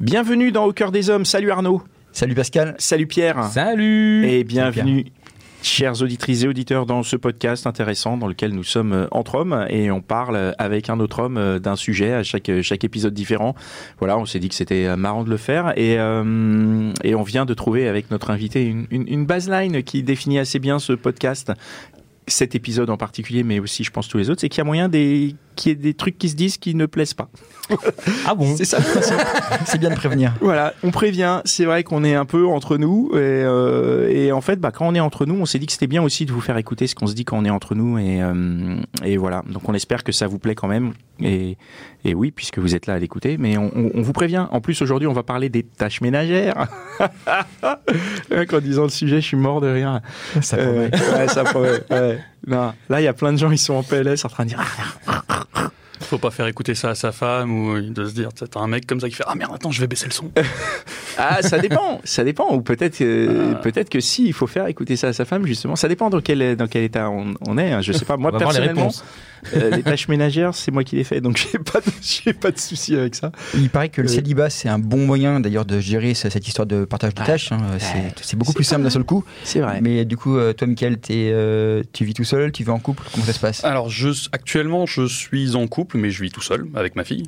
Bienvenue dans Au cœur des hommes. Salut Arnaud. Salut Pascal. Salut Pierre. Salut Et bienvenue, chers auditrices et auditeurs, dans ce podcast intéressant dans lequel nous sommes euh, entre hommes et on parle avec un autre homme euh, d'un sujet à chaque, chaque épisode différent. Voilà, on s'est dit que c'était euh, marrant de le faire et, euh, et on vient de trouver avec notre invité une, une, une baseline qui définit assez bien ce podcast. Cet épisode en particulier, mais aussi je pense tous les autres, c'est qu'il y a moyen des, qu'il y ait des trucs qui se disent qui ne plaisent pas. Ah bon C'est ça le principe. C'est bien de prévenir. Voilà, on prévient. C'est vrai qu'on est un peu entre nous et, euh, et en fait, bah, quand on est entre nous, on s'est dit que c'était bien aussi de vous faire écouter ce qu'on se dit quand on est entre nous et, euh, et voilà. Donc on espère que ça vous plaît quand même et, et oui, puisque vous êtes là à l'écouter. Mais on, on- on vous prévient. En plus, aujourd'hui, on va parler des tâches ménagères. Rien qu'en disant le sujet, je suis mort de rire. Ça Euh, promet. ouais, ça promet. ouais. Non, là, il y a plein de gens, ils sont en PLS en train de dire. Ah, Faut pas faire écouter ça à sa femme ou de se dire, t'as un mec comme ça qui fait Ah merde, attends, je vais baisser le son. Ah, ça dépend, ça dépend. Ou peut-être, euh, Ah. peut-être que si, il faut faire écouter ça à sa femme justement. Ça dépend dans quel dans quel état on, on est. hein. Je sais pas. Moi personnellement, réponses. Euh, les tâches ménagères, c'est moi qui les fais, donc j'ai pas de, j'ai pas de souci avec ça. Il paraît que le Euh. célibat, c'est un bon moyen d'ailleurs de gérer ce- cette histoire de partage de Ouais. tâches. hein. Ouais. C'est- beaucoup plus simple d'un seul coup. C'est vrai. Mais du coup, euh, toi, Michael, euh, tu vis tout seul, tu vis en couple Comment ça se passe? Alors, je, actuellement, je suis en couple, mais je vis tout seul avec ma fille.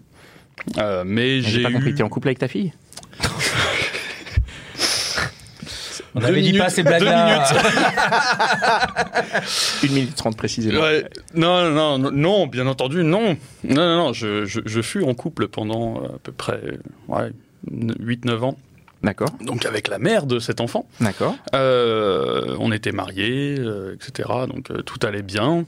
Euh, mais J'ai j'ai pas compris. eu... T'es en couple avec ta fille? On Deux avait dit minutes, pas ces deux blagues-là. Une minute trente précisément. Ouais. Non, non, non, non, bien entendu, non. Non, non, non, je, je, je fus en couple pendant euh, à peu près ouais, 8-9 ans. D'accord, Donc avec la mère de cet enfant. d'accord. Euh, on était mariés, euh, etc. Donc euh, tout allait bien.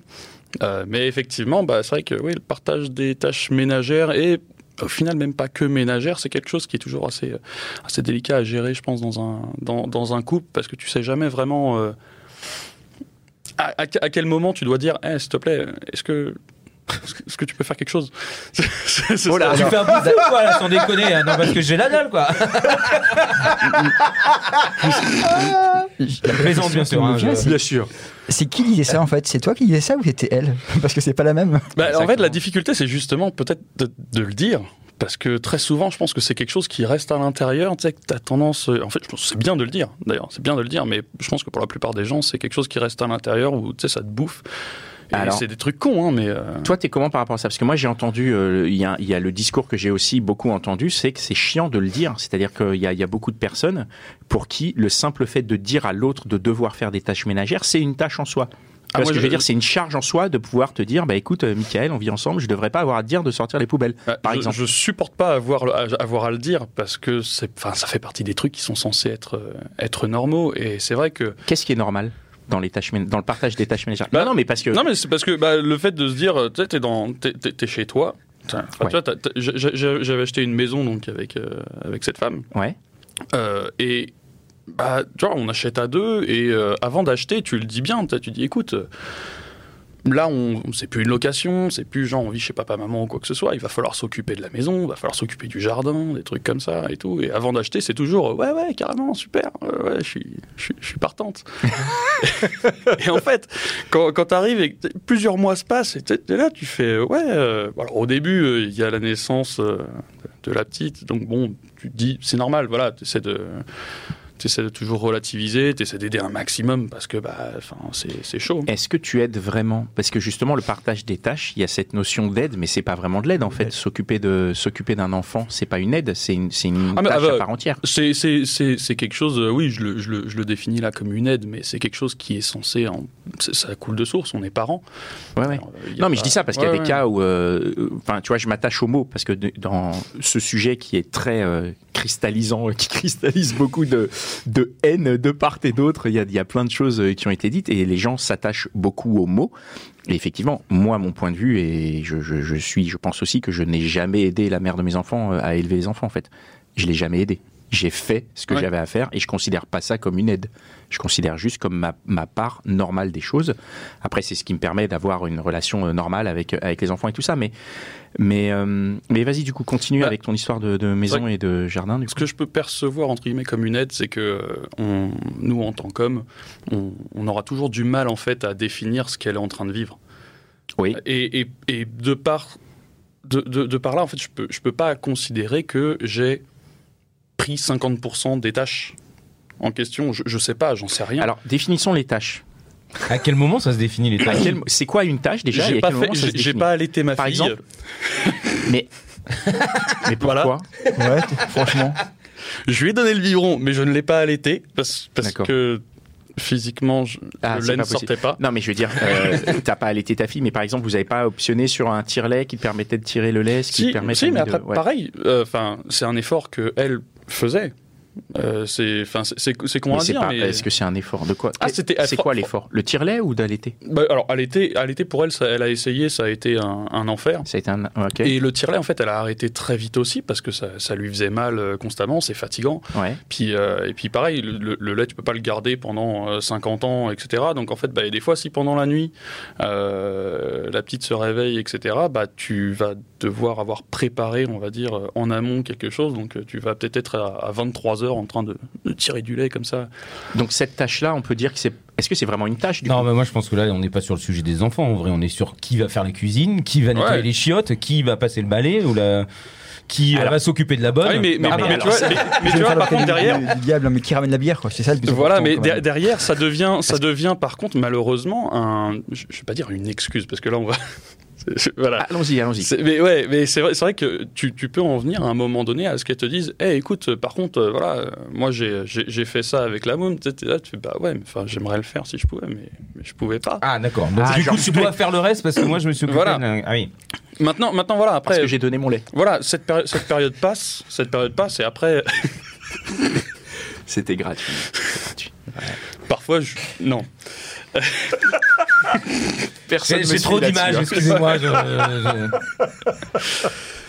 Euh, mais effectivement, bah, c'est vrai que oui, le partage des tâches ménagères et au final même pas que ménagères, c'est quelque chose qui est toujours assez, euh, assez délicat à gérer, je pense, dans un, dans, dans un couple, parce que tu sais jamais vraiment euh, à, à- à quel moment tu dois dire, Eh, s'il te plaît, est-ce que, est-ce que, tu peux faire quelque chose? C'est- c'est Oh là. Tu fais un de quoi là, sans déconner hein, Non, parce que j'ai la dalle quoi. Je plaisante bien sûr. hein, je- Bien sûr. C'est qui disait ça en fait? C'est toi qui disais ça ou c'était elle? Parce que c'est pas la même. Bah, en fait, la difficulté, c'est justement peut-être de, de le dire. Parce que très souvent, je pense que c'est quelque chose qui reste à l'intérieur. Tu sais, que t'as tendance. En fait, je pense que c'est bien de le dire, d'ailleurs. C'est bien de le dire, mais je pense que pour la plupart des gens, c'est quelque chose qui reste à l'intérieur où, tu sais, ça te bouffe. Alors- c'est des trucs cons, hein, mais. euh, Toi, t'es comment par rapport à ça? Parce que moi, j'ai entendu, euh, il y, a, il y a le discours que j'ai aussi beaucoup entendu, c'est que c'est chiant de le dire. C'est-à-dire qu'il y y a beaucoup de personnes pour qui le simple fait de dire à l'autre de devoir faire des tâches ménagères, c'est une tâche en soi. Tu Ah, moi, que je veux dire? C'est une charge en soi de pouvoir te dire, bah écoute, euh, Michael, on vit ensemble, je devrais pas avoir à te dire de sortir les poubelles, bah, par je, exemple. je supporte pas avoir, à, avoir à le dire parce que c'est, ça fait partie des trucs qui sont censés être, euh, être normaux. Et c'est vrai que. Qu'est-ce qui est normal? Dans les tâches, dans le partage des tâches ménagères Bah, Non, non, mais parce que Non, mais c'est parce que bah, le fait de se dire, euh, tu t'es dans, t'es, chez toi. Ouais. j'avais acheté une maison donc avec euh, avec cette femme ouais, euh, et bah tu vois, on achète à deux et euh, avant d'acheter, tu le dis bien, tu dis écoute. Euh, Là, on, c'est plus une location, c'est plus genre on vit chez papa, maman ou quoi que ce soit. Il va falloir s'occuper de la maison, il va falloir s'occuper du jardin, des trucs comme ça et tout. Et avant d'acheter, c'est toujours euh, ouais, ouais, carrément, super, euh, ouais, je suis, je suis, je suis partante. et en fait, quand, quand tu arrives et que plusieurs mois se passent, et t'es t'es là, tu fais euh, ouais. euh, alors au début, euh, il y a la naissance euh, de la petite, donc bon, tu te dis c'est normal, voilà, tu essaies de tu essaies de toujours relativiser, tu essaies d'aider un maximum parce que bah, c'est chaud. Est-ce que tu aides vraiment? Parce que justement, le partage des tâches, il y a cette notion d'aide, mais c'est pas vraiment de l'aide en fait. S'occuper de s'occuper d'un enfant, c'est pas une aide, c'est une, une Ah, mais, tâche ah, bah, à part entière. C'est quelque chose, euh, oui, je le, je, le, je le définis là comme une aide, mais c'est quelque chose qui est censé, en- ça coule de source, on est parents. Ouais, ouais. Alors, euh, Non, mais je dis ça parce qu'il y a des cas où, euh, euh, enfin, tu vois, je m'attache au mot parce que de- dans ce sujet qui est très euh, cristallisant, qui cristallise beaucoup de de haine de part et d'autre. Il y a, plein de choses euh, qui ont été dites et les gens s'attachent beaucoup aux mots. Et effectivement, moi, mon point de vue, et je suis, je pense aussi que je n'ai jamais aidé la mère de mes enfants euh, à élever les enfants, en fait. Je l'ai jamais aidé. J'ai fait ce que Ouais. j'avais à faire et je considère pas ça comme une aide. Je considère juste comme ma, ma part normale des choses. Après, c'est ce qui me permet d'avoir une relation euh, normale avec, avec les enfants et tout ça. Mais, mais, euh, mais vas-y, du coup, continue Bah, avec ton histoire de, de maison et de jardin. Ce que je peux percevoir entre guillemets comme une aide, c'est que euh, on, nous en tant qu'hommes, on, on aura toujours du mal en fait à définir ce qu'elle est en train de vivre. Oui. Et, et- et de par de, de- de par là, en fait, je peux je peux pas considérer que j'ai pris 50% des tâches en question. Je, je sais pas, j'en sais rien. Alors, définissons les tâches. À quel moment ça se définit les tâches quel- C'est quoi une tâche déjà j'ai pas fait, j'ai pas allaité ma Par fille. exemple Mais, mais pourquoi Voilà. Ouais, franchement. Je lui ai donné le biberon, mais je ne l'ai pas allaité parce, que physiquement, je, Ah, le lait ne sortait pas. Non, mais je veux dire, euh, t'as pas allaité ta fille, mais par exemple, vous avez pas optionné sur un tire-lait qui permettait de tirer le lait, ce qui Si, permet si, mais de- après, ouais. pareil, euh, enfin, c'est un effort que elle faisait. Euh, c'est, con Mais à c'est dire, mais Est-ce que c'est un effort de quoi? Ah, c'était- C'est quoi l'effort? Le tire-lait ou d'allaiter? Bah, alors, à l'été, à l'été pour elle, ça, elle a essayé, ça a été un, un enfer. Ça a été un. Ok. Et le tire-lait, en fait, elle a arrêté très vite aussi parce que ça, ça lui faisait mal euh, constamment, c'est fatigant. Ouais. Puis, euh, et puis pareil, le, lait, tu peux pas le garder pendant euh, 50 ans, etc. Donc en fait, bah, et des fois, si pendant la nuit, euh, la petite se réveille, etc., bah, tu vas devoir avoir préparé, on va dire, en amont quelque chose. Donc tu vas peut-être être à, 23 heures en train de, tirer du lait comme ça. Donc cette tâche-là, on peut dire que c'est. Est-ce que c'est vraiment une tâche du Non, coup mais moi je pense que là on n'est pas sur le sujet des enfants. En vrai, on est sur qui va faire la cuisine, qui va nettoyer Ouais. les chiottes, qui va passer le balai ou la qui Alors- va s'occuper de la bonne. Ah oui, mais, mais, Non, mais mais tu vois, mais- mais Je tu vais vois, faire par contre, l'avocat derrière, du, du diable, mais qui ramène la bière, quoi. C'est ça le plus Voilà, mais derrière, ça devient, ça devient par contre malheureusement un, je je vais pas dire une excuse parce que là on va, voilà. Allons-y, allons-y. Mais ouais, mais c'est vrai, c'est vrai que tu, tu peux en venir à un moment donné à ce qu'elles te disent, Eh, écoute, par contre, euh, voilà, euh, moi j'ai fait ça avec la môme, tu là, bah ouais, mais enfin j'aimerais le faire si je pouvais, mais, mais je pouvais pas. Ah d'accord. Donc Ah, du genre, coup tu dois faire le reste parce que moi je me suis occupé. Voilà. de- Ah oui. Maintenant, maintenant voilà, Parce après, que j'ai donné mon lait. voilà, cette, péri- cette période passe, cette période passe, et après, C'était gratuit. Parfois, je... non. Personne J'ai me j'ai suit trop là-dessus, d'images. hein. Excusez-moi. je- je-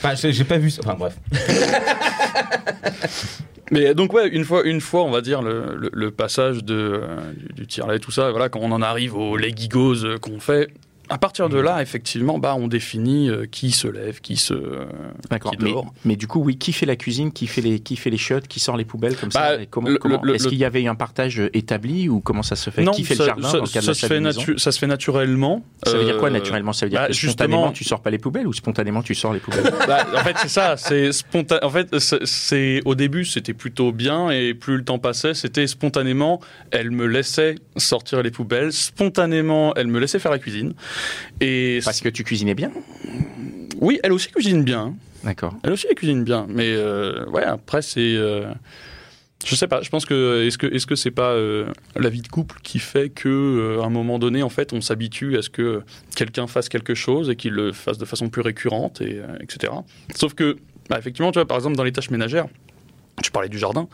Enfin, j'ai j'ai pas vu ça. Enfin bref. Mais donc ouais, une fois, une fois, on va dire le, le- le passage de euh, du, du tout ça, voilà, quand on en arrive au lait gigose euh, qu'on fait, à partir de là, effectivement, bah, on définit euh, qui se lève, qui se, euh, D'accord. qui Mais, dort. mais du coup, oui, qui fait la cuisine, qui fait les, qui fait les chiottes, qui sort les poubelles comme ça Bah, comment, comment- Est-ce qu'il y avait un partage établi ou comment ça se fait? Non, Qui fait ça, le jardin ça- dans le cadre ça de se fait natu- ça se fait naturellement. Ça veut dire quoi Euh, naturellement? Ça veut dire bah, que spontanément tu sors pas les poubelles ou spontanément tu sors les poubelles? Bah, en fait, c'est ça. C'est spontané. En fait, c'est- c'est au début, c'était plutôt bien, et plus le temps passait, c'était spontanément. Elle me laissait sortir les poubelles. Spontanément, elle me laissait faire la cuisine. Et Parce que tu cuisinais bien oui, elle aussi cuisine bien. D'accord. Elle aussi, elle cuisine bien. Mais euh, ouais, après, c'est. euh, je sais pas. Je pense que. Est-ce que est-ce que c'est pas euh, la vie de couple qui fait que, euh, à un moment donné, en fait, on s'habitue à ce que quelqu'un fasse quelque chose et qu'il le fasse de façon plus récurrente, et, etc. Sauf que, bah, effectivement, tu vois, par exemple, dans les tâches ménagères, je parlais du jardin.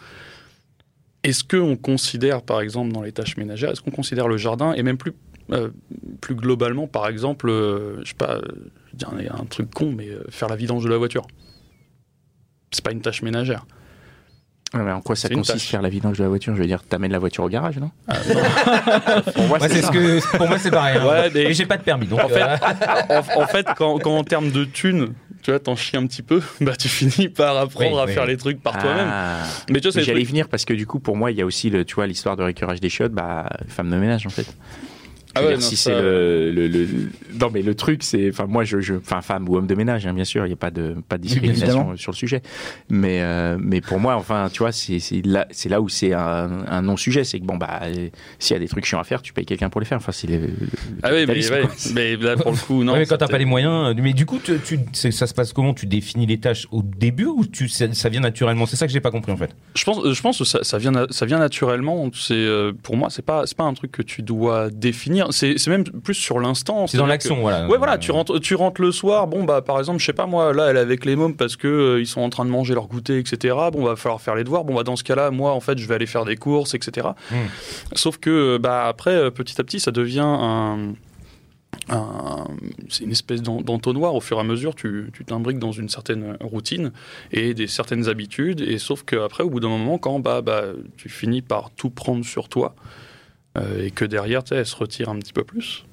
Est-ce qu'on considère, par exemple, dans les tâches ménagères, est-ce qu'on considère le jardin et même plus, euh, plus globalement, par exemple, euh, je sais pas, euh, je vais dire un, un truc con, mais euh, faire la vidange de la voiture C'est pas une tâche ménagère. Ouais, mais en quoi ça consiste tâche. faire la vidange de la voiture? Je veux dire, t'amènes la voiture au garage, non? Ah, non. Pour moi, c'est ce que pour moi c'est pareil. hein. Ouais, mais- j'ai pas de permis donc. En fait, euh, en, en fait, quand, quand en termes de thunes, tu vois, t'en chies un petit peu, bah tu finis par apprendre Oui, à oui. faire les trucs par toi-même. Ah. Mais tu vois, c'est J'allais y venir parce que du coup, pour moi, il y a aussi, le, tu vois, l'histoire de récurage des chiottes, bah, femme de ménage en fait. Ah Je veux ouais, dire, non, si ça- c'est le, le, le- non mais le truc c'est enfin moi je je enfin femme ou homme de ménage hein, bien sûr il n'y a pas de pas de discrimination sur le sujet mais euh, mais pour moi enfin tu vois c'est là c'est là où c'est un, un non sujet c'est que bon bah euh, s'il y a des trucs chiants à faire tu payes quelqu'un pour les faire enfin c'est le, le Ah oui, mais, ouais, mais là pour le coup, non. ouais, mais quand t'as pas les moyens. euh, Mais du coup, tu, ça se passe comment? Tu définis les tâches au début ou tu, ça, ça vient naturellement? C'est ça que j'ai pas compris en fait. Je pense, je pense que ça, ça vient, ça vient naturellement. C'est euh, pour moi, c'est pas, c'est pas un truc que tu dois définir. C'est même plus sur l'instant. C'est dans l'action, voilà. Ouais, voilà, tu rentres, tu rentres le soir. Bon, bah, par exemple, je sais pas moi, là, elle est avec les mômes parce que euh, ils sont en train de manger leur goûter, etc. Bon, va falloir faire les devoirs. Bon, bah, dans ce cas-là, moi, en fait, je vais aller faire des courses, etc. Mm. Sauf que, bah, après, euh, petit à petit, ça devient un. un- c'est une espèce d'en- d'entonnoir au fur et à mesure tu tu t'imbriques dans une certaine routine et des certaines habitudes et sauf qu'après au bout d'un moment quand bah, bah tu finis par tout prendre sur toi euh, et que derrière tu sais, elle se retire un petit peu plus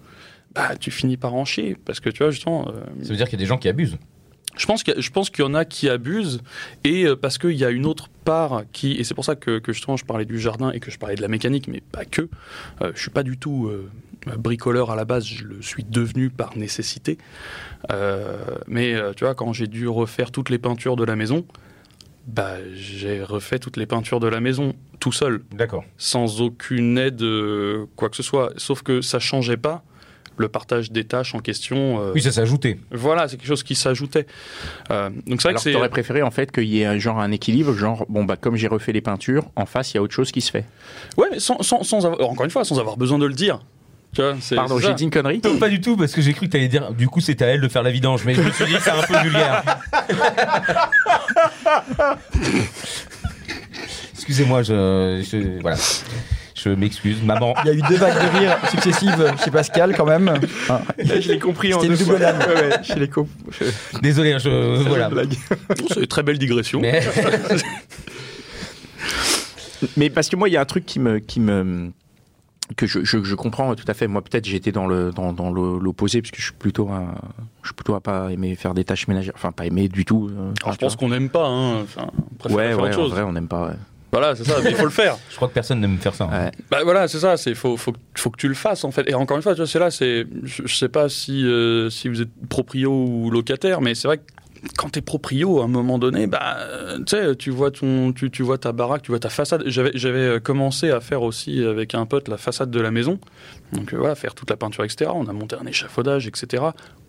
bah tu finis par en chier. Parce que tu vois justement euh, Ça veut dire qu'il y a des gens qui abusent. je pense qu'il y, a- je pense qu'il y en a qui abusent. Et euh, parce qu'il y a une autre part qui et c'est pour ça que, que justement je parlais du jardin et que je parlais de la mécanique mais pas que. Euh, je suis pas du tout euh, bricoleur à la base. Je le suis devenu par nécessité. Euh, mais euh, tu vois quand j'ai dû refaire toutes les peintures de la maison bah j'ai refait toutes les peintures de la maison tout seul D'accord. sans aucune aide euh, quoi que ce soit sauf que ça changeait pas le partage des tâches en question euh, Oui, ça ajouté. voilà, c'est quelque chose qui s'ajoutait. Euh, donc c'est vrai Alors que c'est. t'aurais préféré en fait qu'il y ait un genre un équilibre, genre bon bah comme j'ai refait les peintures, en face il y a autre chose qui se fait. Ouais, mais sans, sans, sans avoir- encore une fois, sans avoir besoin de le dire. Tu vois, c'est- Pardon, c'est j'ai dit une connerie. Non, pas du tout, parce que j'ai cru que tu allais dire, du coup, c'était à elle de faire la vidange, mais je me suis dit que c'est un peu vulgaire. Excusez-moi, je, je- Voilà. Je m'excuse. Maman. Il y a eu deux vagues de rire successives chez Pascal quand même. Hein. je l'ai compris C'était une double lame. je l'ai compris. Désolé, hein, je. Voilà. C'est une très belle digression. Mais. Mais parce que moi, il y a un truc qui me, qui me, que je, je, je comprends tout à fait. Moi, peut-être, j'étais dans le, dans, dans l'opposé, parce que je suis plutôt un, je suis plutôt à pas aimer faire des tâches ménagères. Enfin, pas aimer du tout. euh, Alors, je pense qu'on n'aime pas. Hein. Enfin, on préfère. Ouais, faire ouais, autre en vrai, on n'aime pas. ouais. Voilà, c'est ça, mais il faut le faire. Je crois que personne n'aime faire ça. hein. Ouais. Bah voilà, c'est ça. C'est faut, faut, faut que tu le fasses en fait. Et encore une fois, tu vois, c'est là, c'est, je, je sais pas si euh, si vous êtes proprio ou locataire, mais c'est vrai que quand t'es proprio, à un moment donné, bah, tu vois ton, tu, tu vois ta baraque, tu vois ta façade. J'avais, j'avais euh, commencé à faire aussi avec un pote la façade de la maison. Donc euh, voilà, faire toute la peinture, etc. On a monté un échafaudage, etc.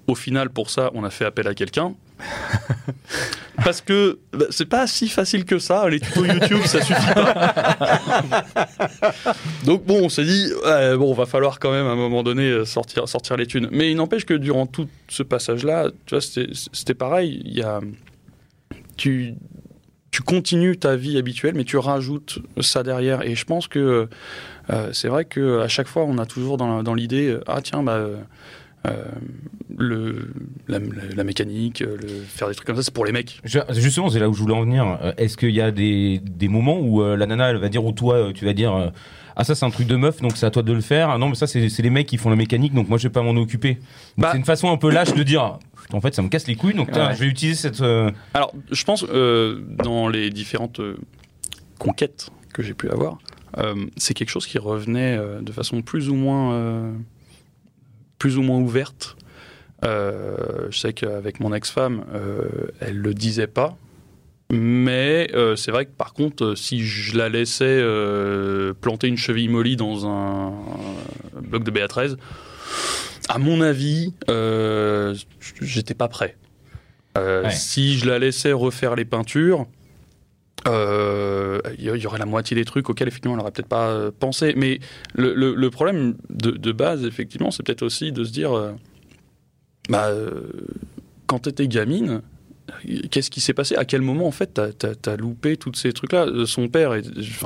Au final, pour ça, on a fait appel à quelqu'un. Parce que bah, c'est pas si facile que ça. Les tutos YouTube, ça suffit pas. Donc bon, on s'est dit, ouais, bon, va falloir quand même à un moment donné euh, sortir, sortir les thunes. Mais il n'empêche que durant tout ce passage-là, tu vois, c'était pareil. Il y a, tu, tu continues ta vie habituelle, mais tu rajoutes ça derrière. Et je pense que euh, c'est vrai que à chaque fois, on a toujours dans, dans l'idée, euh, ah tiens, bah euh, le, la, la mécanique, euh, le, faire des trucs comme ça, c'est pour les mecs. Justement, c'est là où je voulais en venir. Euh, Est-ce qu'il y a des, des moments où euh, la nana, elle va dire, ou toi, tu vas dire, euh, ah ça c'est un truc de meuf, donc c'est à toi de le faire. Ah non, mais ça c'est c'est les mecs qui font la mécanique, donc moi je vais pas m'en occuper. Bah- c'est une façon un peu lâche de dire, en fait ça me casse les couilles, donc Ouais. je vais utiliser cette. Alors, je pense, dans les différentes conquêtes que j'ai pu avoir, c'est quelque chose qui revenait de façon plus ou moins, plus ou moins ouverte. Euh, je sais qu'avec mon ex-femme, euh, elle le disait pas. Mais euh, c'est vrai que par contre, euh, si je la laissais planter une cheville molly dans un, un bloc de BA13, à mon avis, j'étais pas prêt. Ouais. Si je la laissais refaire les peintures, il y, y aurait la moitié des trucs auxquels effectivement elle n'aurait peut-être pas euh, pensé. Mais le, le- le problème de, de base, effectivement, c'est peut-être aussi de se dire, euh, bah, euh, quand t'étais gamine, euh, qu'est-ce qui s'est passé? À quel moment en fait t'as t'as loupé tous ces trucs-là? Euh, Son père, est,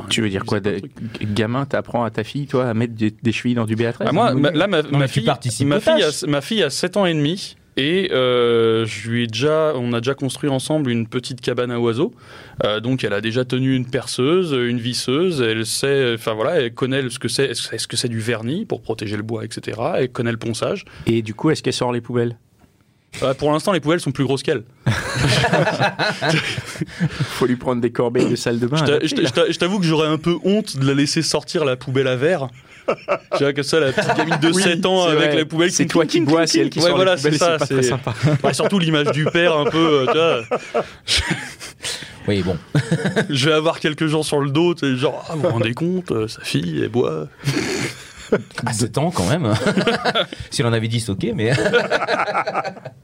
Tu veux dire quoi de-. Gamin, t'apprends à ta fille, toi, à mettre des, des chevilles dans du B13 Ah, moi, ma- là, ma, Non, fille, ma fille, a, ma fille a 7 ans et demi. Et euh, je lui ai déjà, on a déjà construit ensemble une petite cabane à oiseaux. Euh, donc elle a déjà tenu une perceuse, une visseuse. Elle sait, enfin voilà, elle connaît ce que c'est, est-ce que c'est du vernis pour protéger le bois, etc. Elle connaît le ponçage. Et du coup, est-ce qu'elle sort les poubelles? Euh, pour l'instant, les poubelles sont plus grosses qu'elle. Faut lui prendre des corbeilles de salle de bain. Je t'avoue que j'aurais un peu honte de la laisser sortir la poubelle à verre. Tu vois, que ça, la petite gamine de Oui, 7 ans avec vrai. la poubelle C'est toi qui bois, c'est elle qui clink. sort Ouais, les voilà, poubelles, c'est ça. c'est pas très sympa. Ouais, surtout l'image du père un peu, euh, tu vois. Oui, bon. Je vais avoir quelques gens sur le dos, tu sais, genre, ah, vous vous rendez compte, euh, sa fille, elle boit. À 7 ans quand même. si on en avait 10, ok, mais.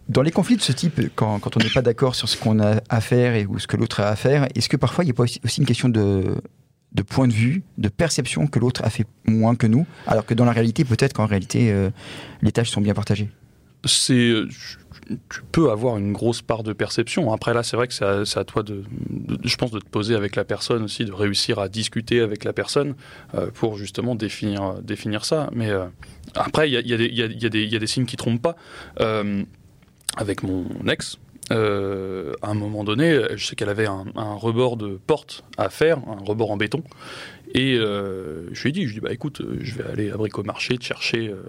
Dans les conflits de ce type, quand, quand on n'est pas d'accord sur ce qu'on a à faire et ou ce que l'autre a à faire, est-ce que parfois il n'y a pas aussi une question de de point de vue, de perception que l'autre a fait moins que nous, alors que dans la réalité, peut-être qu'en réalité, euh, les tâches sont bien partagées. c'est tu peux avoir une grosse part de perception. Après là, c'est vrai que c'est à, toi de, je pense, de te poser avec la personne aussi, de réussir à discuter avec la personne euh, pour justement définir, définir ça. Mais euh, après, il y a, des- signes qui trompent pas. Euh, avec mon ex, euh, à un moment donné, je sais qu'elle avait un, rebord de porte à faire, un rebord en béton. Et euh, je lui ai dit, je dit, bah écoute, je vais aller à Bricomarché te chercher, euh,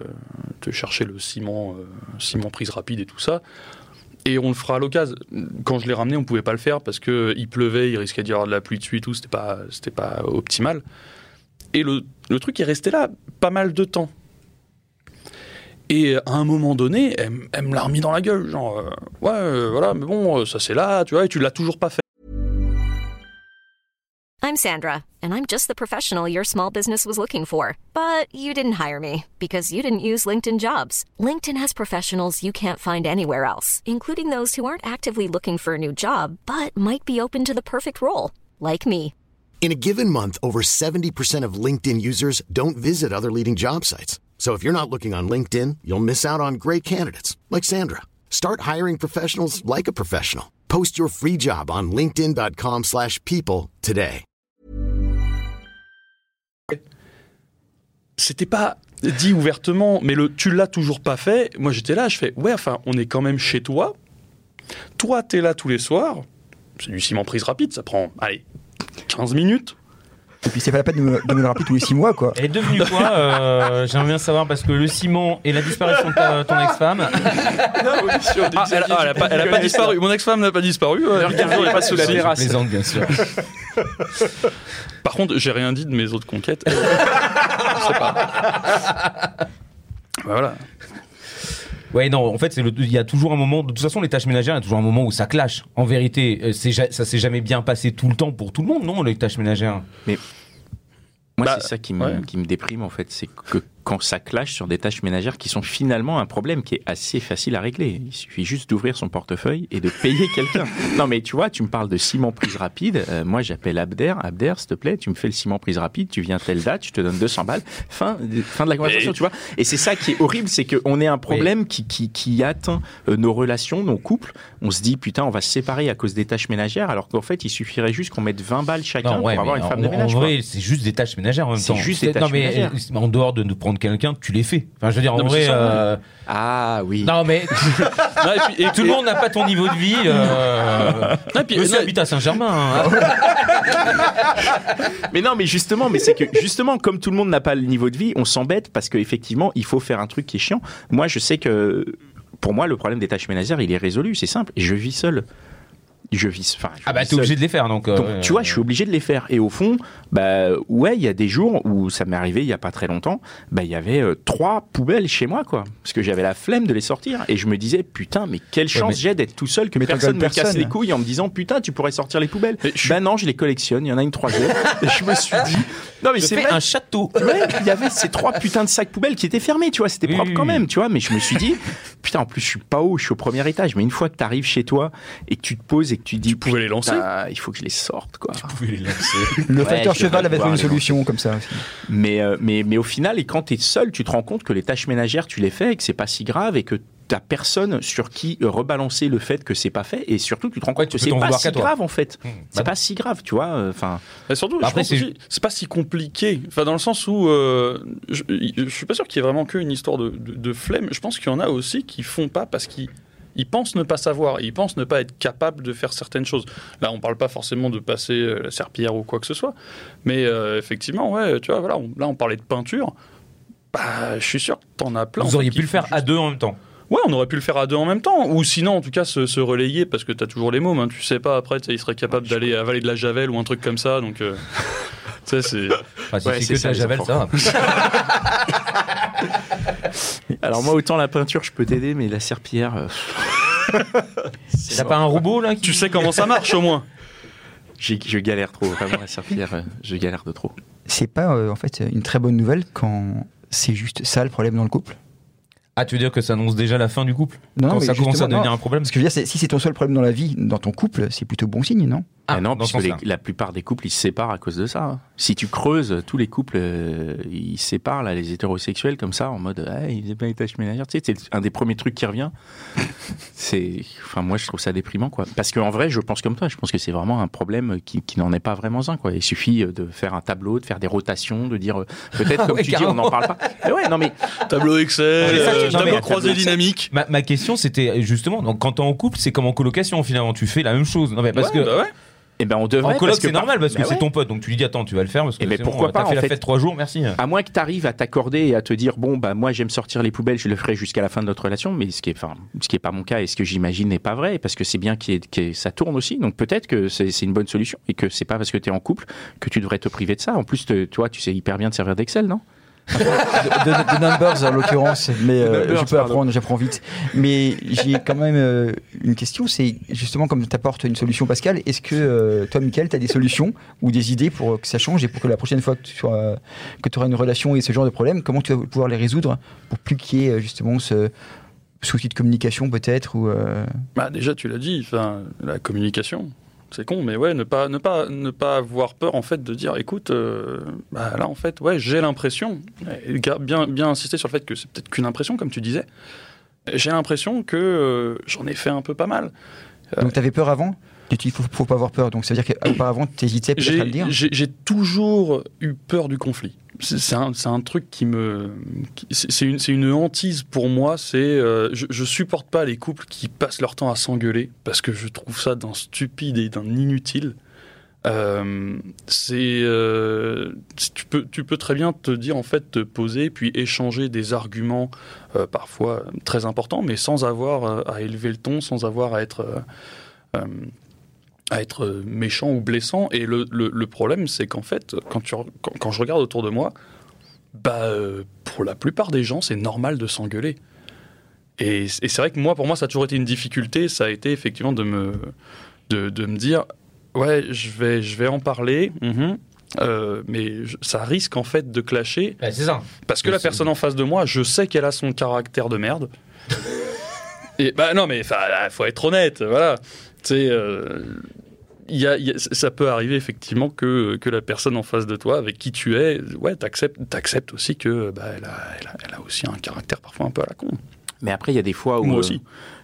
te chercher le ciment, ciment prise rapide et tout ça. Et on le fera à l'occasion. Quand je l'ai ramené, on pouvait pas le faire parce que il pleuvait, il risquait d'y avoir de la pluie dessus et tout. C'était pas, pas optimal. Et le truc est resté là pas mal de temps. Et à un moment donné, elle, elle me l'a remis dans la gueule, genre euh, ouais, euh, voilà, mais bon, euh, ça c'est là, tu vois, et tu l'as toujours pas fait. I'm Sandra, and I'm just the professional your small business was looking for. But you didn't hire me because you didn't use LinkedIn jobs. LinkedIn has professionals you can't find anywhere else, including those who aren't actively looking for a new job but might be open to the perfect role, like me. In a given month, over 70% of LinkedIn users don't visit other leading job sites. So if you're not looking on LinkedIn, you'll miss out on great candidates like Sandra. Start hiring professionals like a professional. Post your free job on linkedin.com/people today. C'était pas dit ouvertement, mais le tu l'as toujours pas fait. Moi j'étais là, je fais ouais, enfin, on est quand même chez toi. Toi, t'es là tous les soirs. C'est du ciment prise rapide, ça prend, allez, 15 minutes. Et puis c'est pas la peine de me, de me le rappeler tous les 6 mois, quoi. Elle est devenue quoi euh, J'aimerais bien savoir parce que le ciment et la disparition de ta- ton ex-femme. Ah, elle, a- ah, elle a pas, elle a pas disparu. Mon ex-femme n'a pas disparu. ouais. il est pas sous la Si. terrasse. Je plaisante, bien sûr. Par contre, j'ai rien dit de mes autres conquêtes. Je sais pas. Bah, Voilà. Ouais, non, en fait, c'est le- il y a toujours un moment. De toute façon, les tâches ménagères, il y a toujours un moment où ça clash. En vérité, euh, ça s'est jamais bien passé tout le temps pour tout le monde, non, les tâches ménagères? Moi, Bah, c'est ça qui me, ouais. qui me déprime, en fait. C'est que quand ça clash sur des tâches ménagères qui sont finalement un problème qui est assez facile à régler. Il suffit juste d'ouvrir son portefeuille et de payer quelqu'un. Non, mais tu vois, tu me parles de ciment prise rapide. Euh, moi, j'appelle Abder. Abder, s'il te plaît, tu me fais le ciment prise rapide. Tu viens telle date, je te donne 200 balles. Fin, fin de la conversation, tu vois. Et c'est ça qui est horrible, c'est qu'on est un problème qui, qui, qui atteint euh, nos relations, nos couples. On se dit, putain, on va se séparer à cause des tâches ménagères, alors qu'en fait, il suffirait juste qu'on mette 20 balles chacun pour avoir une femme en, de en ménage. vrai, c'est juste des tâches ménagères en même C'est temps. juste des non, tâches mais ménagères. en dehors de nous prendre quelqu'un, tu les fais. Enfin, je veux dire, en Non, vrai. euh, Ah oui. Non, mais Non, et puis- et- tout le monde n'a pas ton niveau de vie. Euh... Non, et puis- Monsieur non, habite à Saint-Germain. hein. Mais non, mais justement, mais c'est que justement, comme tout le monde n'a pas le niveau de vie, on s'embête parce qu'effectivement, il faut faire un truc qui est chiant. Moi, je sais que pour moi, le problème des tâches ménagères, il est résolu. C'est simple. Je vis seul. Je vis. Enfin, Ah bah t'es obligé de les faire donc. euh, Donc, tu vois, euh, je suis obligé de les faire. Et au fond, bah ouais, il y a des jours où ça m'est arrivé il y a pas très longtemps. Bah il y avait euh, trois poubelles chez moi, quoi, parce que j'avais la flemme de les sortir. Et je me disais, putain, mais quelle chance mais- j'ai d'être tout seul, que Mais personne me casse les couilles en me disant, putain, tu pourrais sortir les poubelles. Je Bah non, je les collectionne. Il y en a une troisième. et je me suis dit, non mais c'est un château. Ouais, il y avait ces trois putains de sacs poubelles qui étaient fermés, tu vois, c'était Oui, propre oui, quand oui. même, tu vois, mais je me suis dit, putain, en plus, je suis pas haut, je suis au premier étage, mais une fois que tu arrives chez toi et que tu te poses et que tu dis, Tu pouvais les lancer? putain, il faut que je les sorte, quoi. Le Ouais, facteur je cheval devrais avait trouvé pouvoir une les solution comme ça aussi. Mais, euh, mais, mais au final, et quand tu es seul, tu te rends compte que les tâches ménagères, tu les fais et que c'est pas si grave et que t'as personne sur qui euh, rebalancer le fait que c'est pas fait et surtout tu te rends compte Ouais, que c'est pas si grave en fait. Mmh. C'est Bah pas si grave, tu vois. euh, Enfin, Et surtout, Après, je pense c'est- c'est pas si compliqué. Enfin, dans le sens où euh, je, je suis pas sûr qu'il y ait vraiment qu'une histoire de, de- de flemme. Je pense qu'il y en a aussi qui font pas parce qu'ils ils pensent ne pas savoir, ils pensent ne pas être capables de faire certaines choses. Là, on parle pas forcément de passer euh, la serpillière ou quoi que ce soit, mais euh, effectivement, ouais, tu vois, voilà, on- là, on parlait de peinture. Bah, je suis sûr que t'en as plein. Vous auriez pu le faire juste- à deux en même temps. Ouais, on aurait pu le faire à deux en même temps, ou sinon, en tout cas, se, se relayer, parce que t'as toujours les mômes, hein. tu sais pas, après, il serait capable d'aller avaler de la javel ou un truc comme ça, donc... euh, tu sais, c'est... Enfin, si Ouais, c'est que ça, javel, ça va. alors moi autant la peinture je peux t'aider, mais la serpillière, euh, T'as pas un robot là qui... Tu sais comment ça marche, au moins je galère trop, vraiment la serpillière, euh, je galère de trop. C'est pas euh, en fait une très bonne nouvelle quand c'est juste ça le problème dans le couple. Ah, tu veux dire que ça annonce déjà la fin du couple Non, Quand mais ça commence à devenir non. un problème Parce que je veux dire, c'est- si c'est ton seul problème dans la vie, dans ton couple, c'est plutôt bon signe, non? Ah, non, dans parce ce que les- la plupart des couples, ils se séparent à cause de ça. hein. Si tu creuses, tous les couples, euh, ils se séparent, là, les hétérosexuels, comme ça, en mode, ah, ils faisaient pas les tâches ménagères. Tu sais, c'est un des premiers trucs qui revient. C'est, enfin, moi, je trouve ça déprimant, quoi. Parce qu'en vrai, je pense comme toi, je pense que c'est vraiment un problème qui, qui n'en est pas vraiment un, quoi. Il suffit euh, de faire un tableau, de faire des rotations, de dire, euh, peut-être, comme Ouais, tu dis, on n'en parle pas. Mais ouais, non, mais, Tableau Excel, euh, non, mais- tableau croisé dynamique. Ma, ma question, c'était justement, donc, quand t'es en couple, c'est comme en colocation finalement. Tu fais la même chose. Non, mais parce Ouais, que bah ouais. Eh ben, on devrait. en coloc, c'est normal parce que Bah c'est ouais. ton pote. Donc tu lui dis, attends, tu vas le faire parce que Eh ben, c'est pourquoi bon, pas, fait en la fait. fête trois jours, merci. À moins que tu arrives à t'accorder et à te dire bon bah moi j'aime sortir les poubelles, je le ferai jusqu'à la fin de notre relation, mais ce qui est enfin ce qui est pas mon cas et ce que j'imagine n'est pas vrai parce que c'est bien que ça tourne aussi. Donc peut-être que c'est une bonne solution et que c'est pas parce que tu es en couple que tu devrais te priver de ça. En plus te- toi tu sais hyper bien te servir d'Excel, non? De, de- de numbers en l'occurrence, mais euh, Numbers, je peux pardon. apprendre, j'apprends vite. Mais j'ai quand même euh, une question, c'est justement comme tu apportes une solution Pascal, est-ce que euh, toi Michael, tu as des solutions ou des idées pour que ça change et pour que la prochaine fois que tu, sois, que tu auras une relation et ce genre de problème, comment tu vas pouvoir les résoudre pour plus qu'il y ait justement ce souci de communication peut-être ou euh, Bah déjà tu l'as dit, enfin la communication. C'est con, mais ouais, ne pas, ne pas, ne pas avoir peur en fait de dire, écoute, euh, bah, là en fait, ouais, j'ai l'impression, bien, bien insister sur le fait que c'est peut-être qu'une impression, comme tu disais. J'ai l'impression que euh, j'en ai fait un peu pas mal. donc tu avais peur avant? Tu dis, il faut, faut pas avoir peur, donc ça veut dire qu'auparavant tu hésitais peut-être à le dire? j'ai toujours eu peur du conflit. C'est un, un truc qui me. C'est une, une hantise pour moi. C'est euh, je, je supporte pas les couples qui passent leur temps à s'engueuler parce que je trouve ça d'un stupide et d'un inutile. Euh, euh, tu peux tu peux très bien te dire en fait te poser puis échanger des arguments parfois très importants mais sans avoir à élever le ton sans avoir à être à être euh, méchant ou blessant. Et le, le- le problème, c'est qu'en fait, quand, tu, quand, quand je regarde autour de moi, bah, euh, pour la plupart des gens, c'est normal de s'engueuler. Et, et c'est vrai que moi, pour moi, ça a toujours été une difficulté. Ça a été effectivement de me, de, de me dire, ouais, je vais, je vais en parler. mhm, euh, mais je- ça risque en fait de clasher c'est ça. parce que la personne en face de moi, je sais qu'elle a son caractère de merde. Et bah non, mais il faut être honnête, voilà. Tu sais, euh, il y a- il y a- ça peut arriver effectivement que, que la personne en face de toi, avec qui tu es, ouais, t'acceptes, t'acceptes aussi que bah, elle, a, elle, a, elle a aussi un caractère parfois un peu à la con. Mais après, il y a des fois où Moi euh, aussi.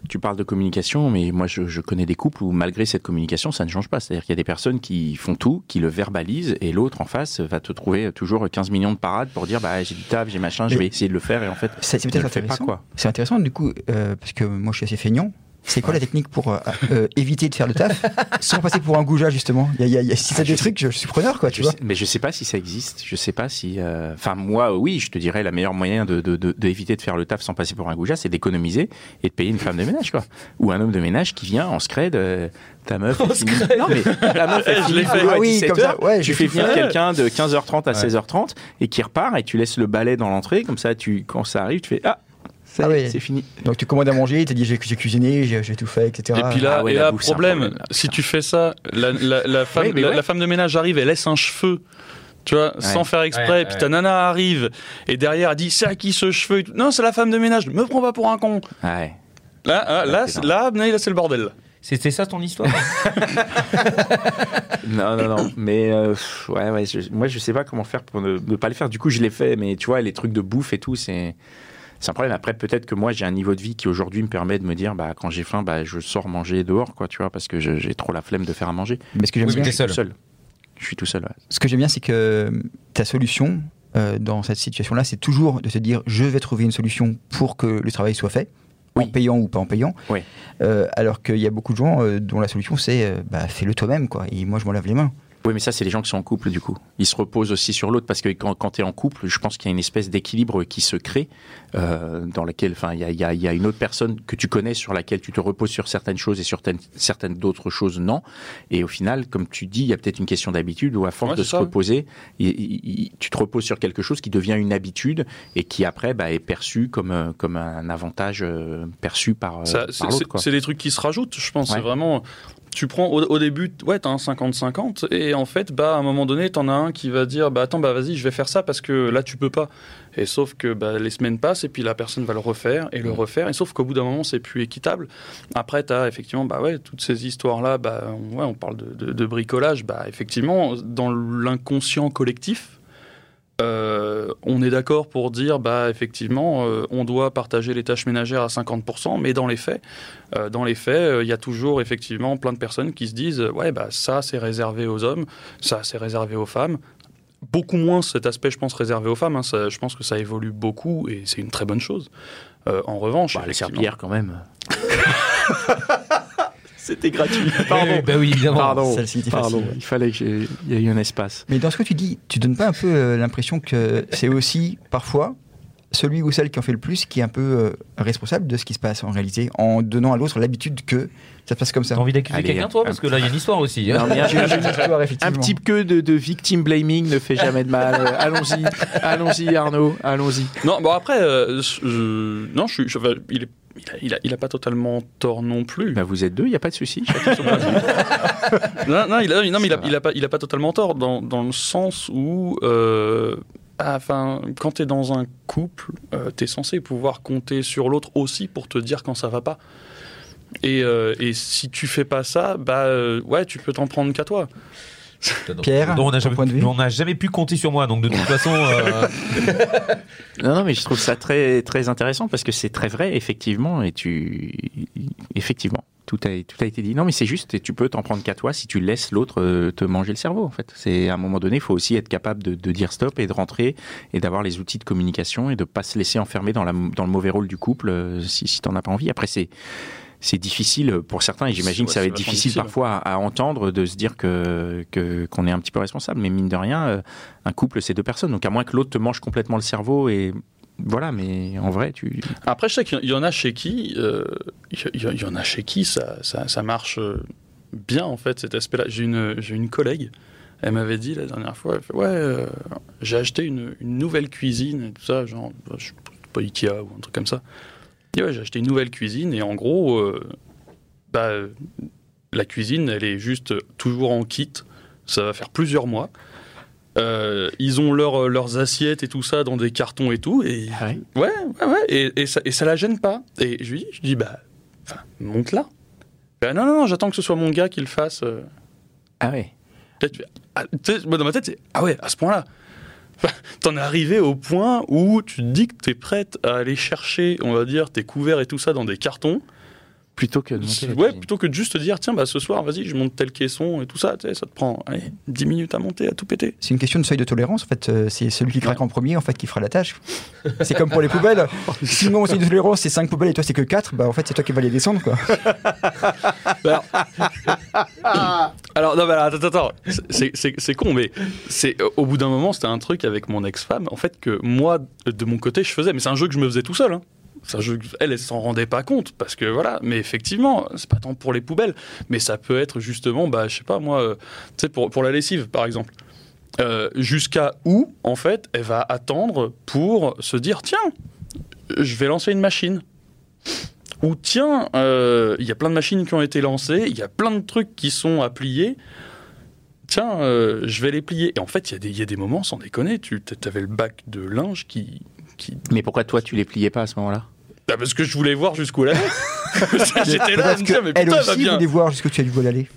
tu parles de communication, mais moi, je, je connais des couples où malgré cette communication, ça ne change pas. C'est-à-dire qu'il y a des personnes qui font tout, qui le verbalisent, et l'autre en face va te trouver toujours 15 millions de parades pour dire, bah, j'ai du taf, j'ai machin, je vais essayer de le faire, et en fait, Ça, C'est ne peut-être pas, intéressant. quoi. C'est intéressant du coup, euh, parce que moi je suis assez feignant. C'est quoi la technique pour euh, euh, éviter de faire le taf sans passer pour un goujat justement? Y a, y a- y a- Si t'as des trucs, je, je suis preneur quoi, tu Je vois. sais- mais je sais pas si ça existe. Je sais pas si. euh, Enfin, moi, oui, je te dirais la meilleure moyen de de- de- d'éviter de, faire le taf sans passer pour un goujat, c'est d'économiser et de payer une femme de ménage, quoi. Ou un homme de ménage qui vient en scred. euh, ta meuf. elle finit- Non mais ta meuf elle finit fait. Ah oui, 17 comme ça, ouais, tu fais venir quelqu'un de 15h30 à Ouais. 16h30 et qui repart et tu laisses le balai dans l'entrée comme ça. Tu quand ça arrive, tu fais ah. Ah oui. c'est fini. Donc tu commandes à manger, tu dis j'ai j'ai cuisiné, j'ai tout fait, etc. Et puis là, Ah ouais, et là bouffe, problème, problème, là, si tu fais ça, la, la- la femme, Oui, mais la, ouais. la femme de ménage arrive, elle laisse un cheveu. Tu vois, sans faire exprès, Ouais, puis ouais. ta nana arrive, et derrière elle dit c'est à qui ce cheveu et tout. Non, c'est la femme de ménage, me prends pas pour un con. Ouais. Là, hein, là, c'est là, là, là, c'est le bordel. C'était ça ton histoire Non, non, non. Mais euh, ouais, ouais. je- moi, je sais pas comment faire pour ne, ne pas le faire. Du coup, je l'ai fait. Mais tu vois, les trucs de bouffe et tout, c'est. C'est un problème. Après, peut-être que moi, j'ai un niveau de vie qui aujourd'hui me permet de me dire, bah, quand j'ai faim, bah, je sors manger dehors, quoi, tu vois, parce que j'ai trop la flemme de faire à manger. Mais ce que j'aime Oui, bien, t'es seul. Tout seul. Je suis tout seul. ouais. ce que j'aime bien, c'est que ta solution euh, dans cette situation-là, c'est toujours de te dire je vais trouver une solution pour que le travail soit fait, en payant ou pas en payant. Oui. Euh, alors qu'il y a beaucoup de gens euh, dont la solution c'est euh, bah, fais-le toi-même, quoi. Et moi, je m'en lave les mains. Oui, mais ça, c'est les gens qui sont en couple, du coup. Ils se reposent aussi sur l'autre parce que quand, quand tu es en couple, je pense qu'il y a une espèce d'équilibre qui se crée euh, dans laquelle, il y a, il y a- il y a une autre personne que tu connais sur laquelle tu te reposes sur certaines choses et sur certaines, certaines d'autres choses, non. Et au final, comme tu dis, il y a peut-être une question d'habitude où à force Ouais, de se ça. reposer, tu te reposes sur quelque chose qui devient une habitude et qui après bah, est perçu comme, euh, comme un avantage euh, perçu par, euh, l'autre. c'est des trucs qui se rajoutent, je pense. Ouais. C'est vraiment. Tu prends au, au début, ouais, t'as un 50-50, et en fait, bah, à un moment donné, t'en as un qui va dire, bah, attends, bah, vas-y, je vais faire ça parce que là, tu peux pas. Et sauf que bah, les semaines passent, et puis la personne va le refaire, et le refaire, et sauf qu'au bout d'un moment, c'est plus équitable. Après, t'as effectivement, bah, ouais, toutes ces histoires-là, bah, on, ouais, on parle de, de- de bricolage, bah, effectivement, dans l'inconscient collectif, euh, on est d'accord pour dire, bah, effectivement, euh, on doit partager les tâches ménagères à 50%, mais dans les faits, euh, dans les faits, il y a toujours effectivement plein de personnes qui se disent, ouais, bah, ça c'est réservé aux hommes, ça c'est réservé aux femmes. Beaucoup moins cet aspect, je pense, réservé aux femmes. hein. Ça- je pense que ça évolue beaucoup et c'est une très bonne chose. En revanche, Bah, les serpillères quand même. C'était gratuit. Pardon. Eh, bah oui, évidemment. Pardon. Pardon. Il fallait qu'il y ait eu un espace. Mais dans ce que tu dis, tu donnes pas un peu euh, l'impression que c'est aussi parfois celui ou celle qui en fait le plus qui est un peu euh, responsable de ce qui se passe en réalité, en donnant à l'autre l'habitude que ça se passe comme ça. T'as envie d'accuser quelqu'un, toi? Parce que là, il y a une histoire aussi. hein. Non, mais un- histoire, Un petit peu de, de victim blaming ne fait jamais de mal. Euh, allons-y, allons-y Arnaud, allons-y. Non, bon après, euh, je- non, je suis, je- il, est- il a, il pas totalement tort non plus. Bah, vous êtes deux, il n'y a pas de souci. Non, non, il a, non, mais il a, il pas, il a pas totalement tort dans, dans le sens où, euh, ah, enfin, quand t'es dans un couple, euh, t'es censé pouvoir compter sur l'autre aussi pour te dire quand ça va pas. Et, euh, et si tu fais pas ça, bah euh, ouais, tu peux t'en prendre qu'à toi. Pierre, on n'a jamais, pu compter sur moi, donc de toute façon. euh, Non, non, mais je trouve ça très, très intéressant parce que c'est très vrai, effectivement, et tu, effectivement, tout a, tout a été dit. Non, mais c'est juste, et tu peux t'en prendre qu'à toi si tu laisses l'autre euh, te manger le cerveau, en fait. C'est, à un moment donné, il faut aussi être capable de, de dire stop et de rentrer et d'avoir les outils de communication et de pas se laisser enfermer dans la, dans le mauvais rôle du couple euh, si, si t'en as pas envie. Après, c'est, c'est difficile pour certains et j'imagine que ça va c'est être difficile, parfois à, à entendre de se dire que, qu'on est un petit peu responsable. Mais mine de rien, euh, un couple, c'est deux personnes. Donc, à moins que l'autre te mange complètement le cerveau et, voilà, mais en vrai, tu. Après, je sais qu'il y en a chez qui, euh, il y, en a chez qui ça, ça, ça marche euh, bien en fait cet aspect-là. J'ai une, j'ai une collègue, elle m'avait dit la dernière fois, elle fait, ouais, euh, j'ai acheté une, une nouvelle cuisine et tout ça, genre, bah, je sais pas Ikea ou un truc comme ça. Et ouais, j'ai acheté une nouvelle cuisine et en gros, euh, bah, la cuisine, elle est juste toujours en kit. Ça va faire plusieurs mois. Euh, ils ont leur- leurs assiettes et tout ça dans des cartons et tout. Et Ah ouais? Ouais, ouais, ouais, et, et, ça, et ça la gêne pas. Et je lui dis, je dis bah, monte là. Ben non, non, non, j'attends que ce soit mon gars qui le fasse. euh. Ah ouais. Là, tu fais, ah, dans ma tête, c'est ah ouais, à ce point-là. T'en es arrivé au point où tu te dis que t'es prête à aller chercher, on va dire, tes couverts et tout ça dans des cartons. Plutôt que de monter Ouais, plutôt que de juste te dire, tiens, bah ce soir, vas-y, je monte tel caisson et tout ça, tu sais, ça te prend allez, 10 minutes à monter, à tout péter. C'est une question de seuil de tolérance. En fait, Euh, c'est celui qui craque en premier, en fait, qui fera la tâche. C'est comme pour les poubelles. Si mon seuil de tolérance c'est 5 poubelles et toi c'est que 4, bah en fait c'est toi qui vas les descendre quoi. Alors, alors non, mais alors, attends, attends, c'est- c'est c'est con, mais c'est au bout d'un moment, c'était un truc avec mon ex-femme, en fait, que moi, de mon côté, je faisais, mais c'est un jeu que je me faisais tout seul. Hein. Que- elle, s'en rendait pas compte, parce que voilà, mais effectivement, c'est pas tant pour les poubelles, mais ça peut être justement, bah, je sais pas, moi, euh, tu sais, pour, pour la lessive, par exemple. Euh, Jusqu'à où, en fait, elle va attendre pour se dire, tiens, je vais lancer une machine. Ou tiens, euh, il y a plein de machines qui ont été lancées, il y a plein de trucs qui sont à plier. Tiens, je vais les plier. Et en fait, il y, y a des moments, sans déconner, tu avais le bac de linge qui. Qui... Mais pourquoi toi tu les pliais pas à ce moment-là Bah, parce que je voulais voir jusqu'où elle allait. J'étais là à Parce me dire, mais putain, elle va aussi bien. voulait voir jusqu'où tu as dû aller.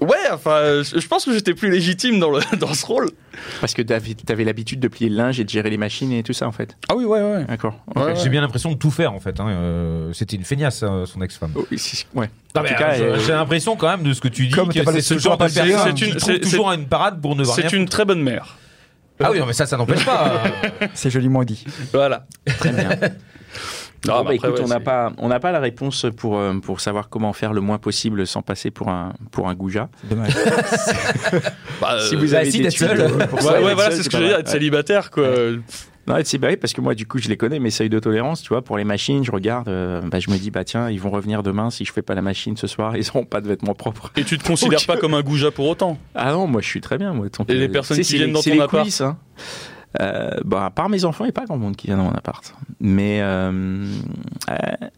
Ouais, enfin, je pense que j'étais plus légitime dans, le, dans ce rôle. Parce que t'avais avais, l'habitude de plier le linge et de gérer les machines et tout ça en fait. Ah oui, ouais, ouais. D'accord. Ouais, ouais. J'ai bien l'impression de tout faire en fait. hein, euh, C'était une feignasse, hein, son ex-femme. Oh, si- ouais. Non, En mais, tout cas, euh, j'ai l'impression quand même de ce que tu dis Comme que c'est ce c'est- toujours une parade pour ne rien C'est une très bonne mère. Ah oui, non, mais ça, ça n'empêche pas. euh, C'est joliment dit. Voilà. Très bien. Non, Bon, bah bah, après, écoute, ouais, on n'a pas, on n'a pas la réponse pour euh, pour savoir comment faire le moins possible sans passer pour un pour un goujat. Dommage. Bah, Si euh, vous bah, avez si des t'es tutos seul. pour Ouais, ouais, voilà, seul, c'est ce que je veux dire, être célibataire, quoi. Non, c'est bah oui, parce que moi, du coup, je les connais, mes seuils de tolérance, tu vois, pour les machines, je regarde, euh, bah, je me dis, bah tiens, ils vont revenir demain, si je fais pas la machine ce soir, ils auront pas de vêtements propres. Et tu te considères pas comme un goujat pour autant? Ah non, moi, je suis très bien, moi. donc, Et les personnes qui viennent dans ton appart coulisses, hein. Euh, bah, à part mes enfants, il n'y a pas grand monde qui vient dans mon appart. Mais euh, euh,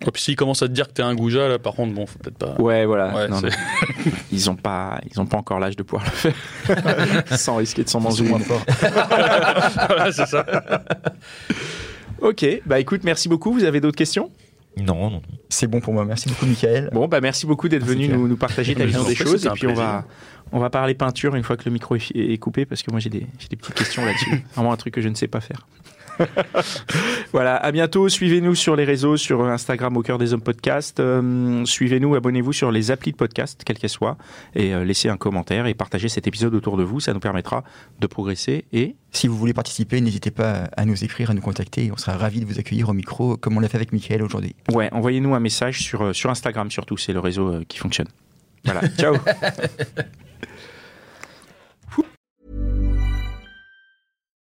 Et puis s'ils commencent à te dire que t'es un goujat, là, par contre, bon, faut peut-être pas. ouais, voilà. Ouais, Non, ils n'ont pas, ils ont pas encore l'âge de pouvoir le faire sans risquer de s'en manger moins fort. voilà, c'est ça. Ok, bah écoute, merci beaucoup. Vous avez d'autres questions? Non, non. C'est bon pour moi. Merci beaucoup, Michael. Bon, bah merci beaucoup d'être venu nous, nous partager ta vision des choses. Et puis on va, on va parler peinture une fois que le micro est, est coupé, parce que moi j'ai des, j'ai des petites questions là-dessus. Vraiment un truc que je ne sais pas faire. voilà, à bientôt. Suivez-nous sur les réseaux, sur Instagram au cœur des hommes podcast. Euh, Suivez-nous, abonnez-vous sur les applis de podcast, quelles qu'elles soient, et euh, laissez un commentaire et partagez cet épisode autour de vous. Ça nous permettra de progresser et Si vous voulez participer, n'hésitez pas à nous écrire, à nous contacter. On sera ravis de vous accueillir au micro, comme on l'a fait avec Michael aujourd'hui. ouais, envoyez-nous un message sur, euh, sur Instagram surtout. C'est le réseau qui fonctionne. Voilà, ciao.